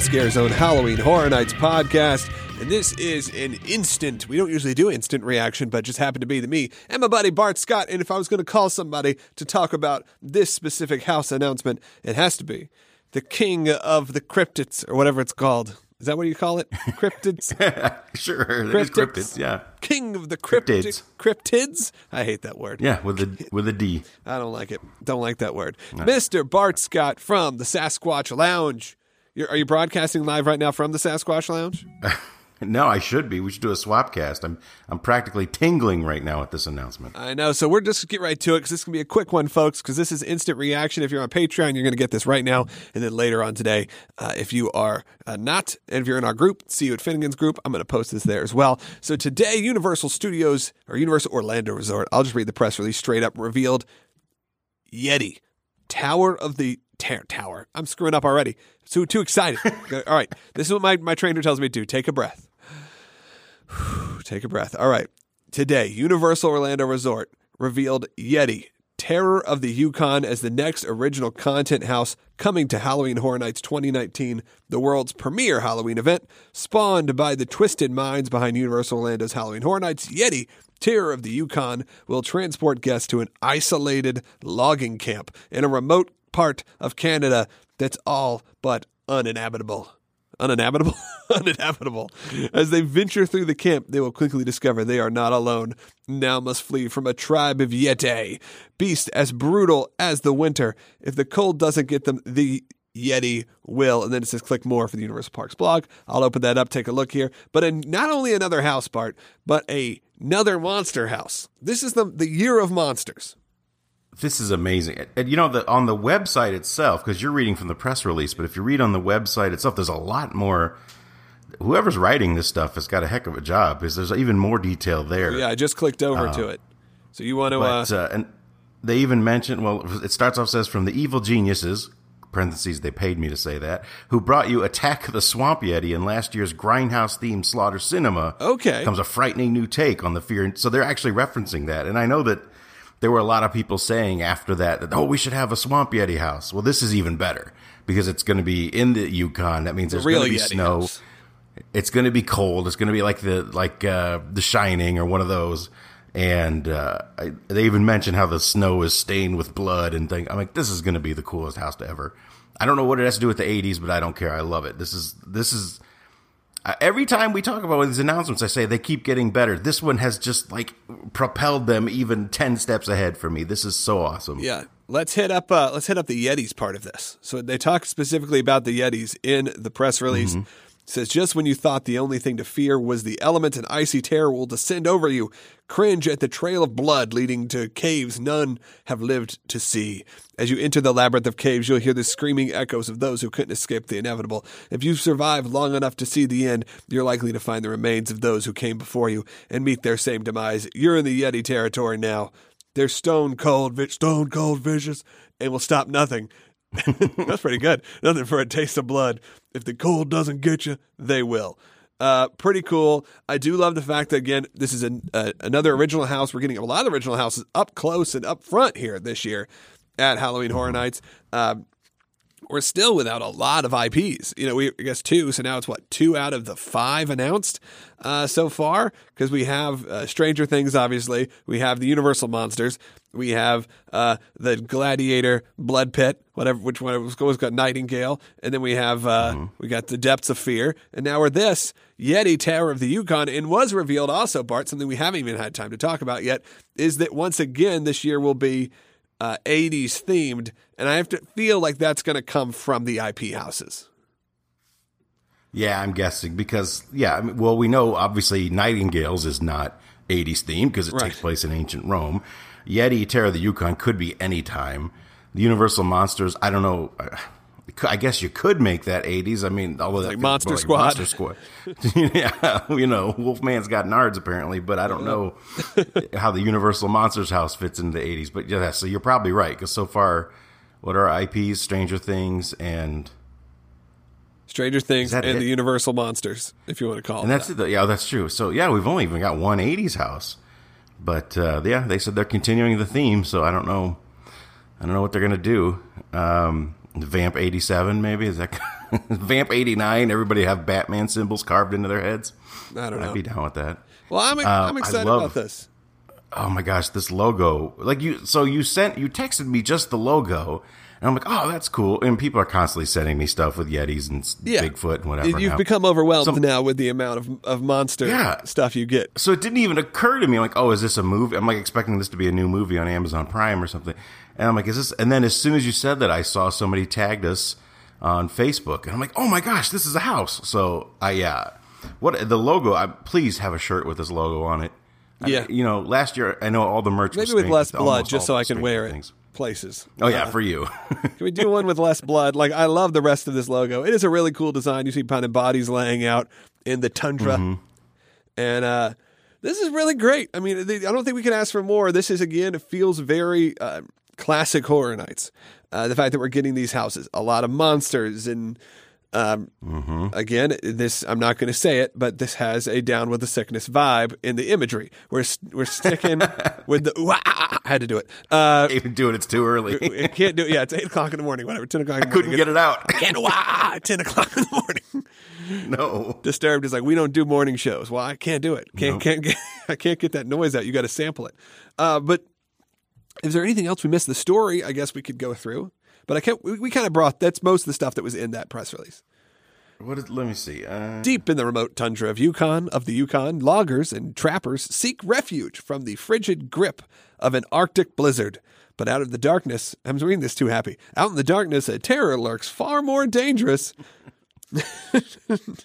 To Scare Zone Halloween Horror Nights podcast. And this is an instant, we don't usually do instant reaction, but just happened to be the me and my buddy Bart Scott. And if I was going to call somebody to talk about this specific house announcement, it has to be the king of the cryptids, or whatever it's called. Is that what you call it? Cryptids? sure, cryptids. cryptids. Yeah, king of the cryptids. Cryptids. I hate that word. Yeah, with the with a D. I don't like it. Don't like that word. No. Mr. Bart Scott from the Sasquatch Lounge. You're, are you broadcasting live right now from the Sasquatch Lounge? no, I should be. We should do a swap cast. I'm I'm practically tingling right now at this announcement. I know. So we're just get right to it because this can be a quick one, folks. Because this is instant reaction. If you're on Patreon, you're going to get this right now, and then later on today, uh, if you are uh, not, and if you're in our group, see you at Finnegan's group. I'm going to post this there as well. So today, Universal Studios or Universal Orlando Resort. I'll just read the press release straight up. Revealed Yeti Tower of the Ter- Tower. I'm screwing up already. So too excited. All right. This is what my, my trainer tells me to do. Take a breath. Take a breath. All right. Today, Universal Orlando Resort revealed Yeti, Terror of the Yukon, as the next original content house coming to Halloween Horror Nights 2019, the world's premier Halloween event. Spawned by the twisted minds behind Universal Orlando's Halloween Horror Nights, Yeti, Terror of the Yukon, will transport guests to an isolated logging camp in a remote part of Canada that's all but uninhabitable. Uninhabitable? uninhabitable. As they venture through the camp, they will quickly discover they are not alone. Now must flee from a tribe of Yeti, beast as brutal as the winter. If the cold doesn't get them, the Yeti will. And then it says click more for the Universal Parks blog. I'll open that up, take a look here. But in not only another house part, but a, another monster house. This is the, the year of monsters this is amazing. And you know, the, on the website itself, because you're reading from the press release, but if you read on the website itself, there's a lot more. Whoever's writing this stuff has got a heck of a job because there's even more detail there. Yeah, I just clicked over uh, to it. So you want to. But, uh, uh, and they even mention, well, it starts off says from the evil geniuses, parentheses, they paid me to say that, who brought you Attack the Swamp Yeti in last year's Grindhouse themed Slaughter Cinema. Okay. Comes a frightening new take on the fear. So they're actually referencing that. And I know that there were a lot of people saying after that that oh we should have a swamp yeti house. Well, this is even better because it's going to be in the Yukon. That means there's going to be yeti snow. House. It's going to be cold. It's going to be like the like uh, the Shining or one of those. And uh, I, they even mention how the snow is stained with blood and thing. I'm like, this is going to be the coolest house to ever. I don't know what it has to do with the 80s, but I don't care. I love it. This is this is uh, every time we talk about these announcements, I say they keep getting better. This one has just like propelled them even ten steps ahead for me. This is so awesome. Yeah, let's hit up uh, let's hit up the Yetis part of this. So they talk specifically about the Yetis in the press release. Mm-hmm says just when you thought the only thing to fear was the element and icy terror will descend over you, cringe at the trail of blood leading to caves none have lived to see. As you enter the labyrinth of caves, you'll hear the screaming echoes of those who couldn't escape the inevitable. If you survive long enough to see the end, you're likely to find the remains of those who came before you and meet their same demise. You're in the Yeti territory now. They're stone cold, stone cold vicious, and will stop nothing. That's pretty good. Nothing for a taste of blood. If the cold doesn't get you, they will. Uh, pretty cool. I do love the fact that again, this is an, uh, another original house. We're getting a lot of original houses up close and up front here this year at Halloween Horror Nights. Uh, we're still without a lot of IPs. You know, we I guess two. So now it's what two out of the five announced uh, so far because we have uh, Stranger Things. Obviously, we have the Universal monsters. We have uh, the Gladiator Blood Pit, whatever which one it was, got Nightingale, and then we have uh, mm-hmm. we got the Depths of Fear, and now we're this Yeti Tower of the Yukon, and was revealed also, Bart, something we haven't even had time to talk about yet, is that once again this year will be uh, 80s themed, and I have to feel like that's going to come from the IP houses. Yeah, I'm guessing because yeah, I mean, well, we know obviously Nightingales is not 80s themed because it right. takes place in ancient Rome. Yeti Terror of the Yukon could be any time. The Universal Monsters, I don't know. I guess you could make that 80s. I mean, although like Monster like Squad. Monster Squad. yeah, you know, Wolfman's got nards apparently, but I don't know how the Universal Monsters house fits into the 80s. But yeah, so you're probably right because so far, what are IPs? Stranger Things and Stranger Things and it? the Universal Monsters, if you want to call and it. And that's that. it. Yeah, that's true. So yeah, we've only even got one 80s house, but uh, yeah, they said they're continuing the theme. So I don't know. I don't know what they're gonna do. Um, Vamp 87, maybe? Is that Vamp 89? Everybody have Batman symbols carved into their heads? I don't know. I'd be down with that. Well, I'm, Uh, I'm excited love- about this. Oh my gosh, this logo. Like you so you sent you texted me just the logo and I'm like, "Oh, that's cool." And people are constantly sending me stuff with Yetis and Yeah. Bigfoot and whatever. You've now. become overwhelmed now with the amount of, of monster Yeah. stuff you get. so it didn't even occur to me like, "Oh, is this a movie?" I'm like expecting this to be a new movie on Amazon Prime or something. And I'm like, "Is this?" And then as soon as you said that, I saw somebody tagged us on Facebook, and I'm like, "Oh my gosh, this is a house!" So I yeah, what the logo? I please have a shirt with this logo on it. I- Yeah. you know, last year I know all the merch. Maybe with less blood, just so I can wear it Things. Places. Oh yeah, for you. Can we do one with less blood? Like I love the rest of this logo. It is a really cool design. You see kind of bodies laying out in the tundra, Mm-hmm. and uh, this is really great. I mean, th- I don't think we can ask for more. This is again, it feels very uh, classic Horror Nights. Uh, the fact that we're getting these houses, a lot of monsters, and um, again, this I'm not going to say it, but this has a down with the sickness vibe in the imagery. We're we're sticking with the. Wah, I had to do it. Uh, Even do it, it's too early. I can't do it. Yeah, it's eight o'clock in the morning, whatever. Ten o'clock. In the Couldn't morning. get it out. I Can't wah, ten o'clock in the morning. no. Disturbed is like we don't do morning shows. Well, I can't do it. Can't Nope. can't get. I can't get that noise out. You got to sample it. Uh, but is there anything else we missed? The story, I guess we could go through. But I can't. We, we kind of brought. That's most of the stuff that was in that press release. What is, let me see. Uh, Deep in the remote tundra of Yukon, of the Yukon, loggers and trappers seek refuge from the frigid grip of an Arctic blizzard. But out of the darkness, I'm reading this too happy. Out in the darkness, a terror lurks far more dangerous.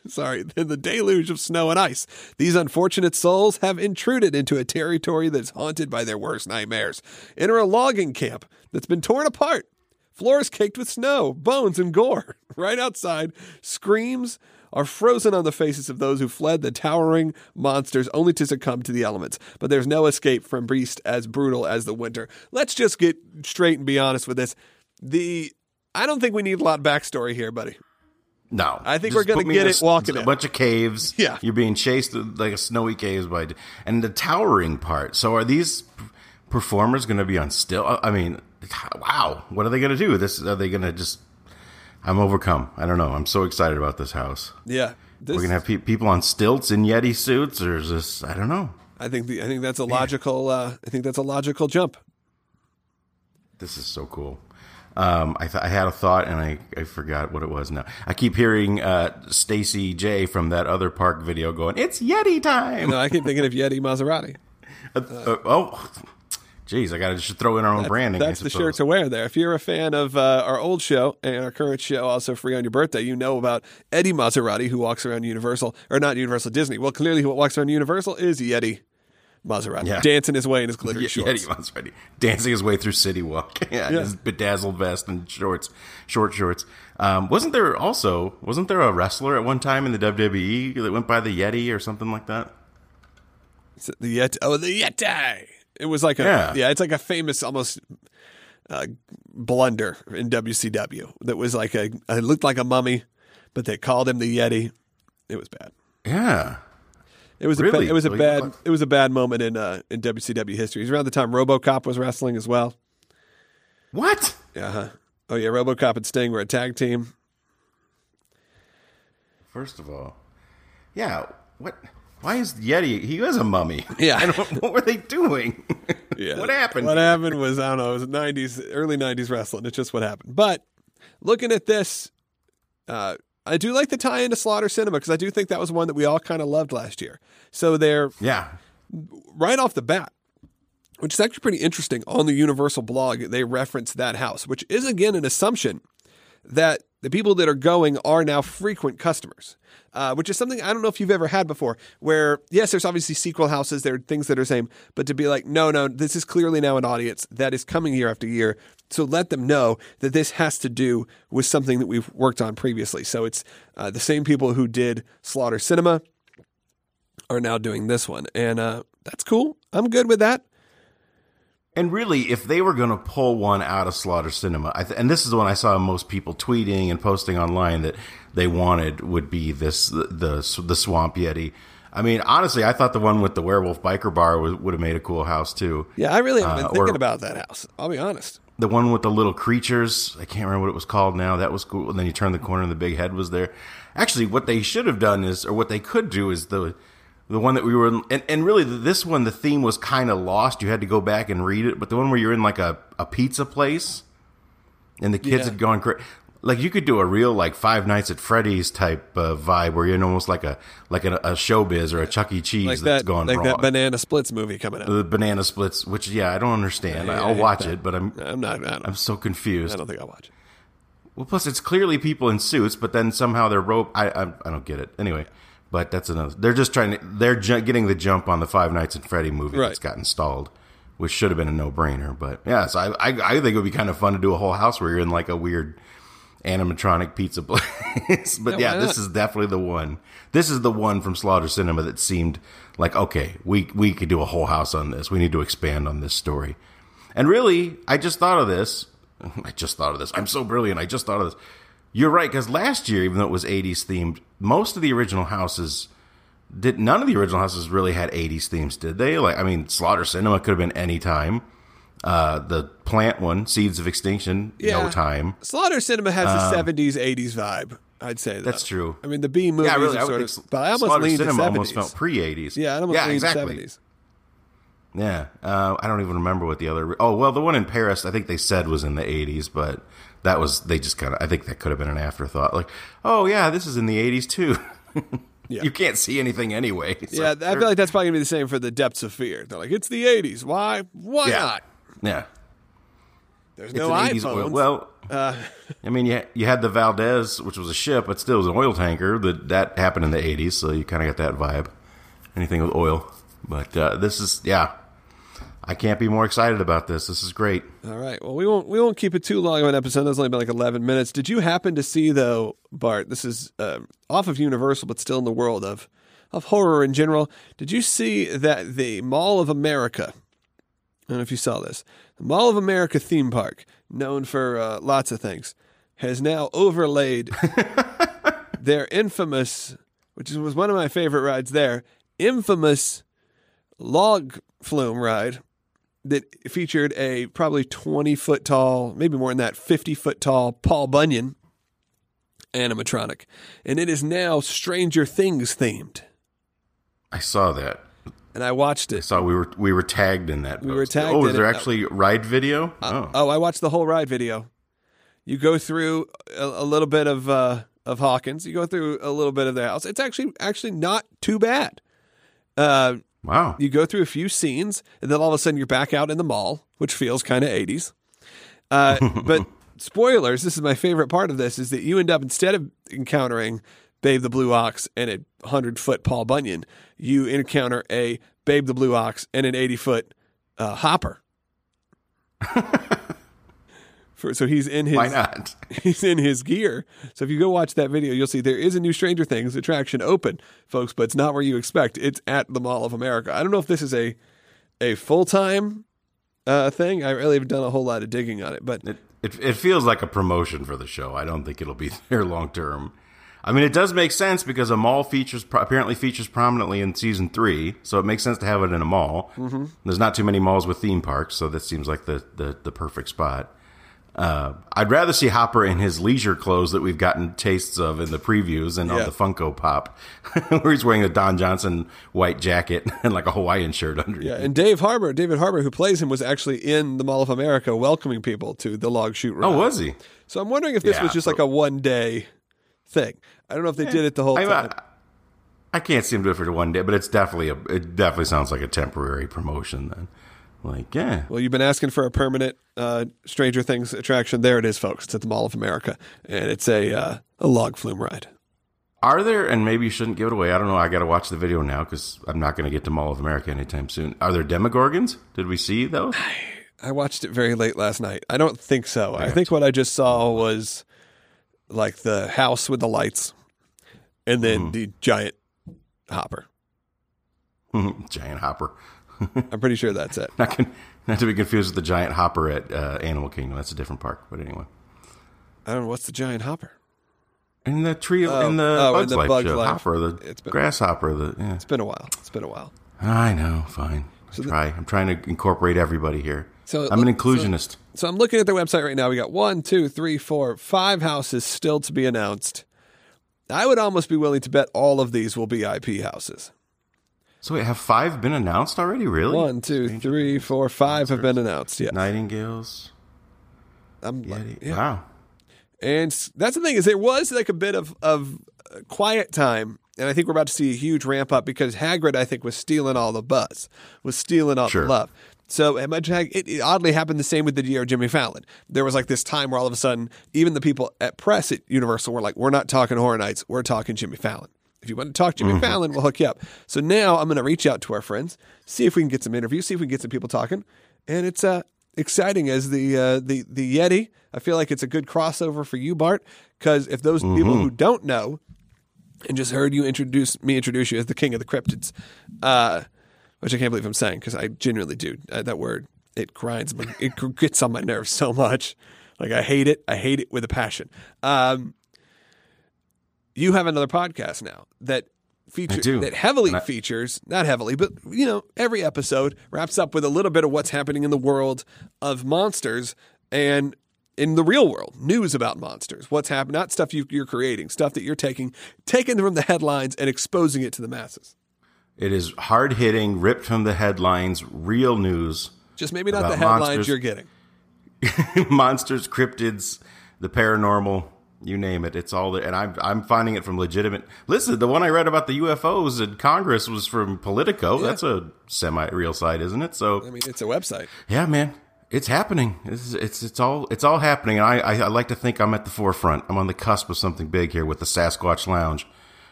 Sorry, than the deluge of snow and ice. These unfortunate souls have intruded into a territory that's haunted by their worst nightmares. Enter a logging camp that's been torn apart floors caked with snow, bones, and gore. Right outside, screams are frozen on the faces of those who fled the towering monsters only to succumb to the elements. But there's no escape from beasts as brutal as the winter. Let's just get straight and be honest with this. The I don't think we need a lot of backstory here, buddy. no. I think Just we're gonna get a it walking A in. bunch of caves. Yeah. You're being chased like a snowy caves by. And the towering part. So are these performers going to be on still? I mean, wow. What are they going to do? This Are they going to just. I'm overcome. I don't know. I'm so excited about this house. Yeah, this, We're going to have pe- people on stilts in Yeti suits, or is this. I don't know. I think the, I think that's a logical. Uh, I think that's a logical jump. This is so cool. Um, I, th- I had a thought and I, I forgot what it was now. I keep hearing uh, Stacy J from that other park video going, "It's Yeti time!" No, I keep thinking of Yeti Maserati. Uh, uh, oh, geez, I got to just throw in our own branding. I That's the shirt to wear there. If you're a fan of uh, our old show and our current show, also free on your birthday, you know about Eddie Maserati, who walks around Universal, or not Universal Disney. Well, clearly, who walks around Universal is Yeti Maserati, Yeah. dancing his way in his glittery Ye- shorts. Yeti ready, dancing his way through City Walk. yeah, Yeah. his bedazzled vest and shorts, short shorts. Um, wasn't there also wasn't there a wrestler at one time in the WWE that went by the Yeti or something like that? The Yeti. Oh, the Yeti. It was like a Yeah. yeah. It's like a famous almost uh, blunder in WCW. That was like a. It looked like a mummy, but they called him the Yeti. It was bad. Yeah. It was a Really? ba- it was a bad it was a bad moment in uh, in WCW history. It was around the time RoboCop was wrestling as well. What? Yeah. huh Oh yeah, RoboCop and Sting were a tag team. First of all, yeah. What? Why is Yeti? He was a mummy. Yeah. I don't, what were they doing? Yeah. what happened? What happened was I don't know. It was nineties, early nineties wrestling. It's just what happened. But looking at this, uh, I do like the tie into Slaughter Cinema because I do think that was one that we all kind of loved last year. So they're Yeah. right off the bat, which is actually pretty interesting. On the Universal blog, they reference that house, which is again an assumption that the people that are going are now frequent customers, uh, which is something I don't know if you've ever had before. Where yes, there's obviously sequel houses, there are things that are same, but to be like, no, no, this is clearly now an audience that is coming year after year. So let them know that this has to do with something that we've worked on previously. So it's uh, the same people who did Slaughter Cinema are now doing this one, and uh, that's cool. I'm good with that. And really, if they were going to pull one out of Slaughter Cinema, I th- and this is the one I saw most people tweeting and posting online that they wanted would be this the the, the Swamp Yeti. I mean, honestly, I thought the one with the werewolf biker bar was, would have made a cool house too. Yeah, I really have been Uh, thinking about that house. I'll be honest. the one with the little creatures. I can't remember what it was called now. That was cool. And then you turn the corner and the big head was there. Actually, what they should have done is, or what they could do is the the one that we were in, and, and really this one the theme was kind of lost. You had to go back and read it. But the one where you're in like a, a pizza place, and the kids Yeah. had gone crazy. Like you could do a real like Five Nights at Freddy's type uh, vibe where you're in almost like a like a, a showbiz or a Chuck E. Cheese like that's that, gone like wrong. that banana splits movie coming out. the banana splits, which yeah, I don't understand. Yeah, I'll watch yeah. it, but I'm I'm not. I I'm so confused I don't think I'll watch it. Well, plus it's clearly people in suits, but then somehow they're rope. I I, I don't get it. Anyway, but that's another. They're just trying to. They're ju- getting the jump on the Five Nights at Freddy movie Right. that's got installed, which should have been a no brainer. But yeah, so I, I I think it would be kind of fun to do a whole house where you're in like a weird animatronic pizza place. but Yeah, yeah, why this not? is definitely the one. This is the one from Slaughter Cinema that seemed like okay, we we could do a whole house on this. We need to expand on this story. And really, I just thought of this. I just thought of this. I'm so brilliant. I just thought of this. You're right, because last year, even though it was 80s themed, most of the original houses did. None of the original houses really had 80s themes, did they? Like, I mean, Slaughter Cinema could have been any time. Uh, the plant one, Seeds of Extinction, Yeah. no time. Slaughter Cinema has a 70s, 80s vibe. I'd say that. Um, That's true. I mean, the B movies Yeah, really. are sort of, but I almost Slaughter leaned to Cinema 70s. almost felt pre 80s. yeah, I almost yeah, leaned exactly. to 70s. Yeah, uh, I don't even remember what the other. Oh well, the one in Paris, I think they said was in the '80s, but that was they just kind of. I think that could have been an afterthought. Like, oh yeah, this is in the '80s too. Yeah. You can't see anything anyway. so Yeah, I feel like that's probably gonna be the same for the Depths of Fear. They're like, it's the '80s. Why? Why yeah, not? yeah. There's It's no iPhones. 80s oil. Well, uh, I mean, you you had the Valdez, which was a ship, but still was an oil tanker. That that happened in the '80s, so you kind of got that vibe. Anything with oil, but uh, this is yeah. I can't be more excited about this. This is great. all right. Well, we won't we won't keep it too long of an episode. That's only been like 11 minutes. Did you happen to see though, Bart? This is um, off of Universal, but still in the world of of horror in general. Did you see that the Mall of America? I don't know if you saw this. The Mall of America theme park, known for uh, lots of things, has now overlaid their infamous, which was one of my favorite rides there, infamous log flume ride that featured a probably 20 foot tall, maybe more than that, 50 foot tall Paul Bunyan animatronic. And it is now Stranger Things themed. I saw that. And I watched it. I saw we were we were tagged in that. We were tagged Oh, is there it. actually ride video? oh, Oh, I watched the whole ride video. You go through a, a little bit of uh, of Hawkins. You go through a little bit of the house. It's actually actually not too bad. Uh, wow. you go through a few scenes, and then all of a sudden you're back out in the mall, which feels kind of 80s. Uh, but spoilers, this is my favorite part of this, is that you end up, instead of encountering Babe the Blue Ox and a 100 foot Paul Bunyan, you encounter a Babe the Blue Ox and an 80 foot uh, Hopper. For, so he's in his Why not? he's in his gear. So if you go watch that video, you'll see there is a new Stranger Things attraction open, folks, but it's not where you expect. It's at the Mall of America. I don't know if this is a a full time uh, thing. I really haven't done a whole lot of digging on it, but It, it it feels like a promotion for the show. I don't think it'll be there long term. I mean, it does make sense because a mall features apparently features prominently in season three, so it makes sense to have it in a mall. Mm-hmm. There's not too many malls with theme parks, so that seems like the the, the perfect spot. Uh, I'd rather see Hopper in his leisure clothes that we've gotten tastes of in the previews and Yeah. on the Funko Pop, where he's wearing a Don Johnson white jacket and like a Hawaiian shirt under. yeah. And Dave Harbour, David Harbour, who plays him, was actually in the Mall of America welcoming people to the log chute ride. Oh, was he? So I'm wondering if this Yeah, was just like a one day thing. I don't know if they did it the whole I, time. I, I can't seem to do it for one day, but it's definitely a. It definitely sounds like a temporary promotion. Then, like, yeah, Well, you've been asking for a permanent uh, Stranger Things attraction. There it is, folks. It's at the Mall of America, and it's a uh, a log flume ride. are there? And maybe you shouldn't give it away. I don't know. I got to watch the video now because I'm not going to get to Mall of America anytime soon. Are there Demogorgons? Did we see those? I watched it very late last night. I don't think so. I think what I just saw was like the house with the lights, and then Mm-hmm. the giant hopper. giant hopper. I'm pretty sure that's it. Not, con- not to be confused with the giant hopper at uh, Animal Kingdom. That's a different park. But anyway, I don't know what's the giant hopper. in the tree, Oh, in the oh, in Bugs the Life Bugs show, Life. hopper, the It's been- grasshopper, the yeah. It's been a while. It's been a while. I know. Fine. The- try. I'm trying to incorporate everybody here. So I'm an inclusionist. So I'm looking at their website right now. We got one, two, three, four, five houses still to be announced. I would almost be willing to bet all of these will be IP houses. So wait, have five been announced already? Really? One, two, three, four, five have been announced. Yeah, Nightingales. I'm like, yeah. Wow. And that's the thing is there was like a bit of of uh, quiet time, and I think we're about to see a huge ramp up because Hagrid I think was stealing all the buzz, was stealing all Sure. the love. So it, it oddly happened the same with the year of Jimmy Fallon. There was like this time where all of a sudden even the people at press at Universal were like, "We're not talking Horror Nights, we're talking Jimmy Fallon." If you want to talk to Jimmy Fallon, we'll hook you up. So now I'm going to reach out to our friends, see if we can get some interviews, see if we can get some people talking, and it's uh, exciting as the uh, the the Yeti. I feel like it's a good crossover for you, Bart, because if those people who don't know and just heard you introduce me introduce you as the king of the cryptids, uh, which I can't believe I'm saying because I genuinely do uh, that word. It grinds my, it gets on my nerves so much. Like I hate it. I hate it with a passion. Um, you have another podcast now that feature do. that heavily I- features not heavily, but you know every episode wraps up with a little bit of what's happening in the world of monsters and in the real world, news about monsters. What's happening? Not stuff you, you're creating, stuff that you're taking, taking from the headlines and exposing it to the masses. It is hard hitting, ripped from the headlines, real news. Just maybe not the headlines monsters. you're getting. monsters, cryptids, the paranormal, you name it. It's all there. And I'm, I'm finding it from legitimate. Listen, the one I read about the UFOs in Congress was from Politico. That's a semi real site, isn't it? So, I mean, it's a website. yeah, man, it's happening. It's, it's, it's all, it's all happening. And I, I, I like to think I'm at the forefront. I'm on the cusp of something big here with the Sasquatch Lounge.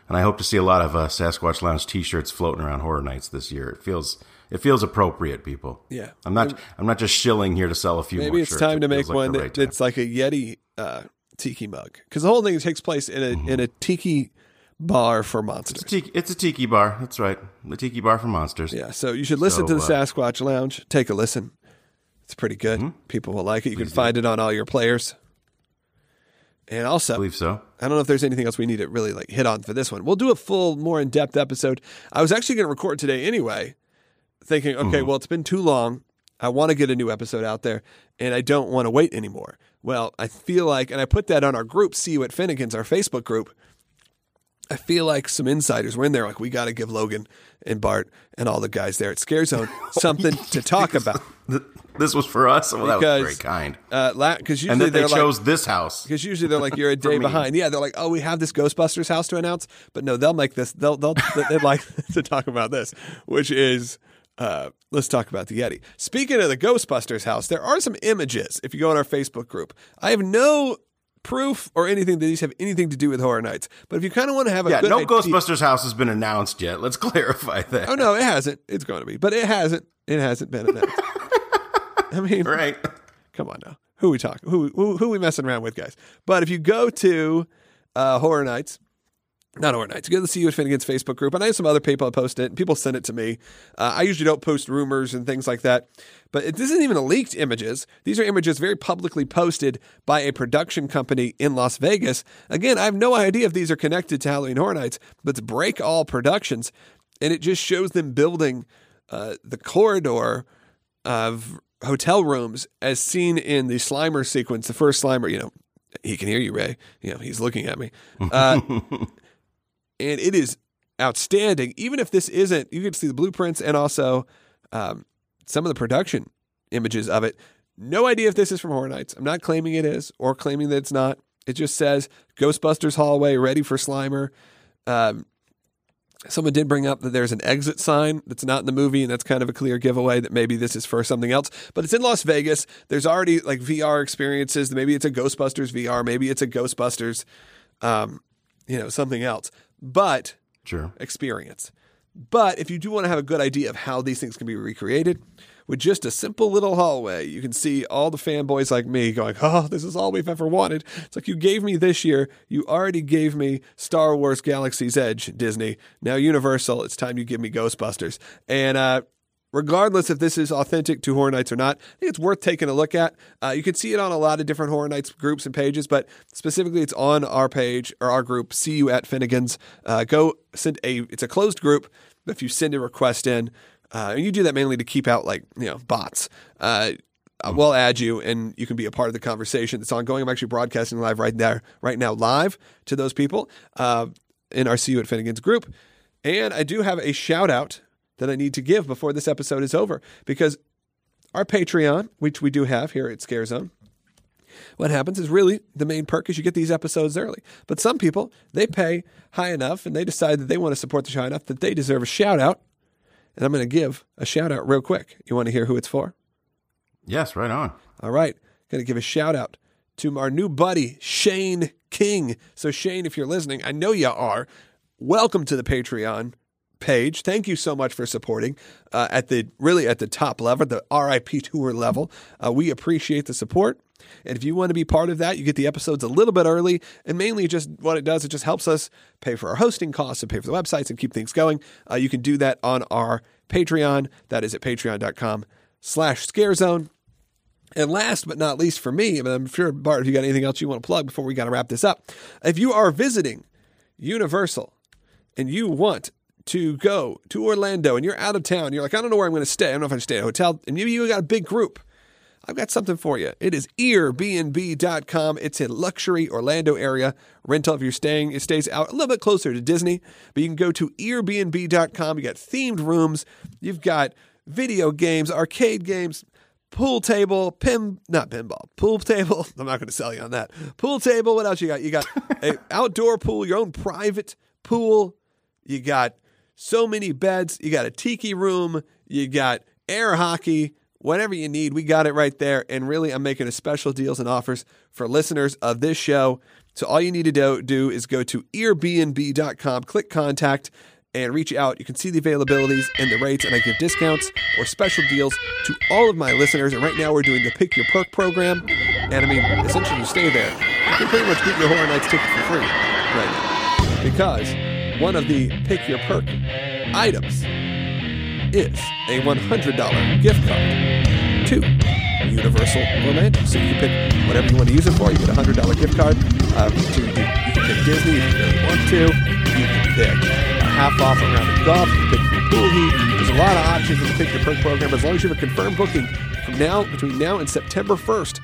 And I hope to see a lot of uh, Sasquatch Lounge t-shirts floating around horror nights this year. It feels, it feels appropriate, people. Yeah. I'm not, I'm not just shilling here to sell a few more Maybe it's time to make like one that, right that's like a Yeti uh, tiki mug because the whole thing takes place in a in a tiki bar for monsters. It's a, tiki, it's a tiki bar. That's right. The tiki bar for monsters. Yeah, so you should listen So, to the uh, Sasquatch Lounge. Take a listen. It's pretty good. Mm-hmm. People will like it. You can find it on all your players. And I also, believe so. I don't know if there's anything else we need to really like hit on for this one. We'll do a full, more in depth episode. I was actually going to record today anyway, thinking, okay, Mm-hmm. well, it's been too long. I want to get a new episode out there, and I don't want to wait anymore. Well, I feel like, and I put that on our group, See You at Finnegan's, our Facebook group. I feel like some insiders were in there, like we got to give Logan and Bart and all the guys there at Scare Zone something to talk about. This was for us. Well, that was very kind. Uh, because usually And that they they're like, chose this house. because usually they're like you're a day behind. Yeah, they're like, oh, we have this Ghostbusters house to announce, but no, they'll make this. They'll they'll they'd like to talk about this, which is. Uh, let's talk about the Yeti. Speaking of the Ghostbusters house, there are some images. If you go on our Facebook group, I have no proof or anything that these have anything to do with Horror Nights. But if you kind of want to have a Yeah, no idea- Ghostbusters house has been announced yet. Let's clarify that. Oh no, it hasn't. It's going to be, but it hasn't. It hasn't been announced. I mean, Right. Come on now. Who we talking? Who, who who we messing around with, guys? But if you go to uh, Horror Nights, not Horror Nights, go to See You at Finnegan's Facebook group, and I have some other people that post it, and people send it to me. Uh, I usually don't post rumors and things like that, but it, this isn't even leaked images. These are images very publicly posted by a production company in Las Vegas. Again, I have no idea if these are connected to Halloween Horror Nights, but it's Break All Productions, and it just shows them building uh, the corridor of hotel rooms as seen in the Slimer sequence. The first Slimer, you know, he can hear you, Ray. You know, he's looking at me. Uh, and it is outstanding. Even if this isn't, you can see the blueprints and also um, some of the production images of it. No idea if this is from Horror Nights. I'm not claiming it is or claiming that it's not. It just says Ghostbusters hallway ready for Slimer. Um, Someone did bring up that there's an exit sign that's not in the movie, and that's kind of a clear giveaway that maybe this is for something else. But it's in Las Vegas. There's already like VR experiences. Maybe it's a Ghostbusters VR. Maybe it's a Ghostbusters, um, you know, something else. But Sure. experience. But if you do want to have a good idea of how these things can be recreated, with just a simple little hallway, you can see all the fanboys like me going, Oh, this is all we've ever wanted. It's like you gave me this year, you already gave me Star Wars Galaxy's Edge, Disney. Now, Universal, it's time you give me Ghostbusters. And, uh, Regardless if this is authentic to Horror Nights or not, I think it's worth taking a look at. Uh, you can see it on a lot of different Horror Nights groups and pages, but specifically it's on our page or our group. See you at Finnegan's. Uh, go send a. It's a closed group. If you send a request in, uh, and you do that mainly to keep out like you know bots. Uh, we'll add you, and you can be a part of the conversation that's ongoing. I'm actually broadcasting live right there, right now, live to those people uh, in our See You at Finnegan's group. And I do have a shout out that I need to give before this episode is over because our Patreon, which we do have here at Scare Zone, what happens is really the main perk is you get these episodes early. But some people, they pay high enough and they decide that they want to support the show enough that they deserve a shout out. And I'm going to give a shout out real quick. You want to hear who it's for? Yes, right on. All right. Going to give a shout out to our new buddy, Shane King. So, Shane, if you're listening, I know you are. Welcome to the Patreon page. Thank you so much for supporting uh, at the really at the top level, the RIP tour level. Uh, we appreciate the support. And if you want to be part of that, you get the episodes a little bit early. And mainly, just what it does, it just helps us pay for our hosting costs and pay for the websites and keep things going. Uh, you can do that on our Patreon. That is at patreon.com slash scarezone. And last but not least for me, I'm sure, Bart, if you got anything else you want to plug before we got to wrap this up, if you are visiting Universal and you want to go to Orlando and you're out of town, you're like, I don't know where I'm going to stay. I don't know if I should stay at a hotel. And maybe you got a big group. I've got something for you. It is earbnb.com. It's a luxury Orlando area rental if you're staying. It stays out a little bit closer to Disney, but you can go to earbnb.com. You got themed rooms. You've got video games, arcade games, pool table, pin not pinball, pool table. I'm not going to sell you on that. Pool table. What else you got? You got a outdoor pool, your own private pool. You got so many beds. You got a tiki room. You got air hockey. Whatever you need, we got it right there. And really, I'm making a special deals and offers for listeners of this show. So all you need to do, do is go to earbnb.com, click contact, and reach out. You can see the availabilities and the rates, and I give discounts or special deals to all of my listeners. And right now, we're doing the Pick Your Perk program. And I mean, essentially, you stay there, you can pretty much get your Horror Nights ticket for free right now. Because one of the Pick Your Perk items is a $100 gift card to Universal Orlando. So you can pick whatever you want to use it for. You get a $100 gift card uh, to you can pick Disney if you really want to. You can pick a half off around the golf. You can pick your pool heat. There's a lot of options in the Pick Your Perk program. As long as you have a confirmed booking from now between now and September 1st,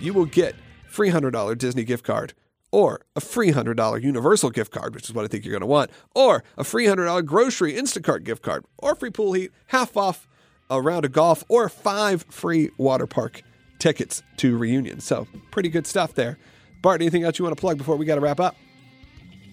you will get free $100 Disney gift card or a free $100 Universal gift card, which is what I think you're going to want, or a free $100 grocery Instacart gift card, or free pool heat, half off a round of golf, or five free water park tickets to reunion. So, pretty good stuff there. Bart, anything else you want to plug before we got to wrap up?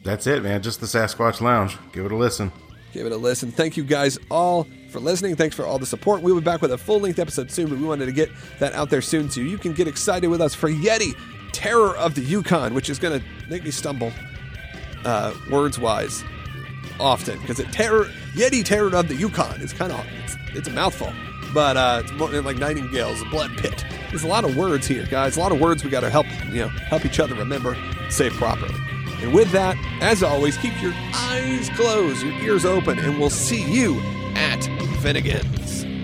That's it, man. Just the Sasquatch Lounge. Give it a listen. Give it a listen. Thank you guys all for listening. Thanks for all the support. We'll be back with a full length episode soon, but we wanted to get that out there soon so you can get excited with us for Yeti Terror of the Yukon, which is going to make me stumble uh, words wise often because it terror Yeti Terror of the Yukon is kind of it's, it's a mouthful, but uh, it's more like Nightingale's blood pit. There's a lot of words here, guys. A lot of words we got to help you know help each other remember, say properly. And with that, as always, keep your eyes closed, your ears open, and we'll see you at Finnegan's.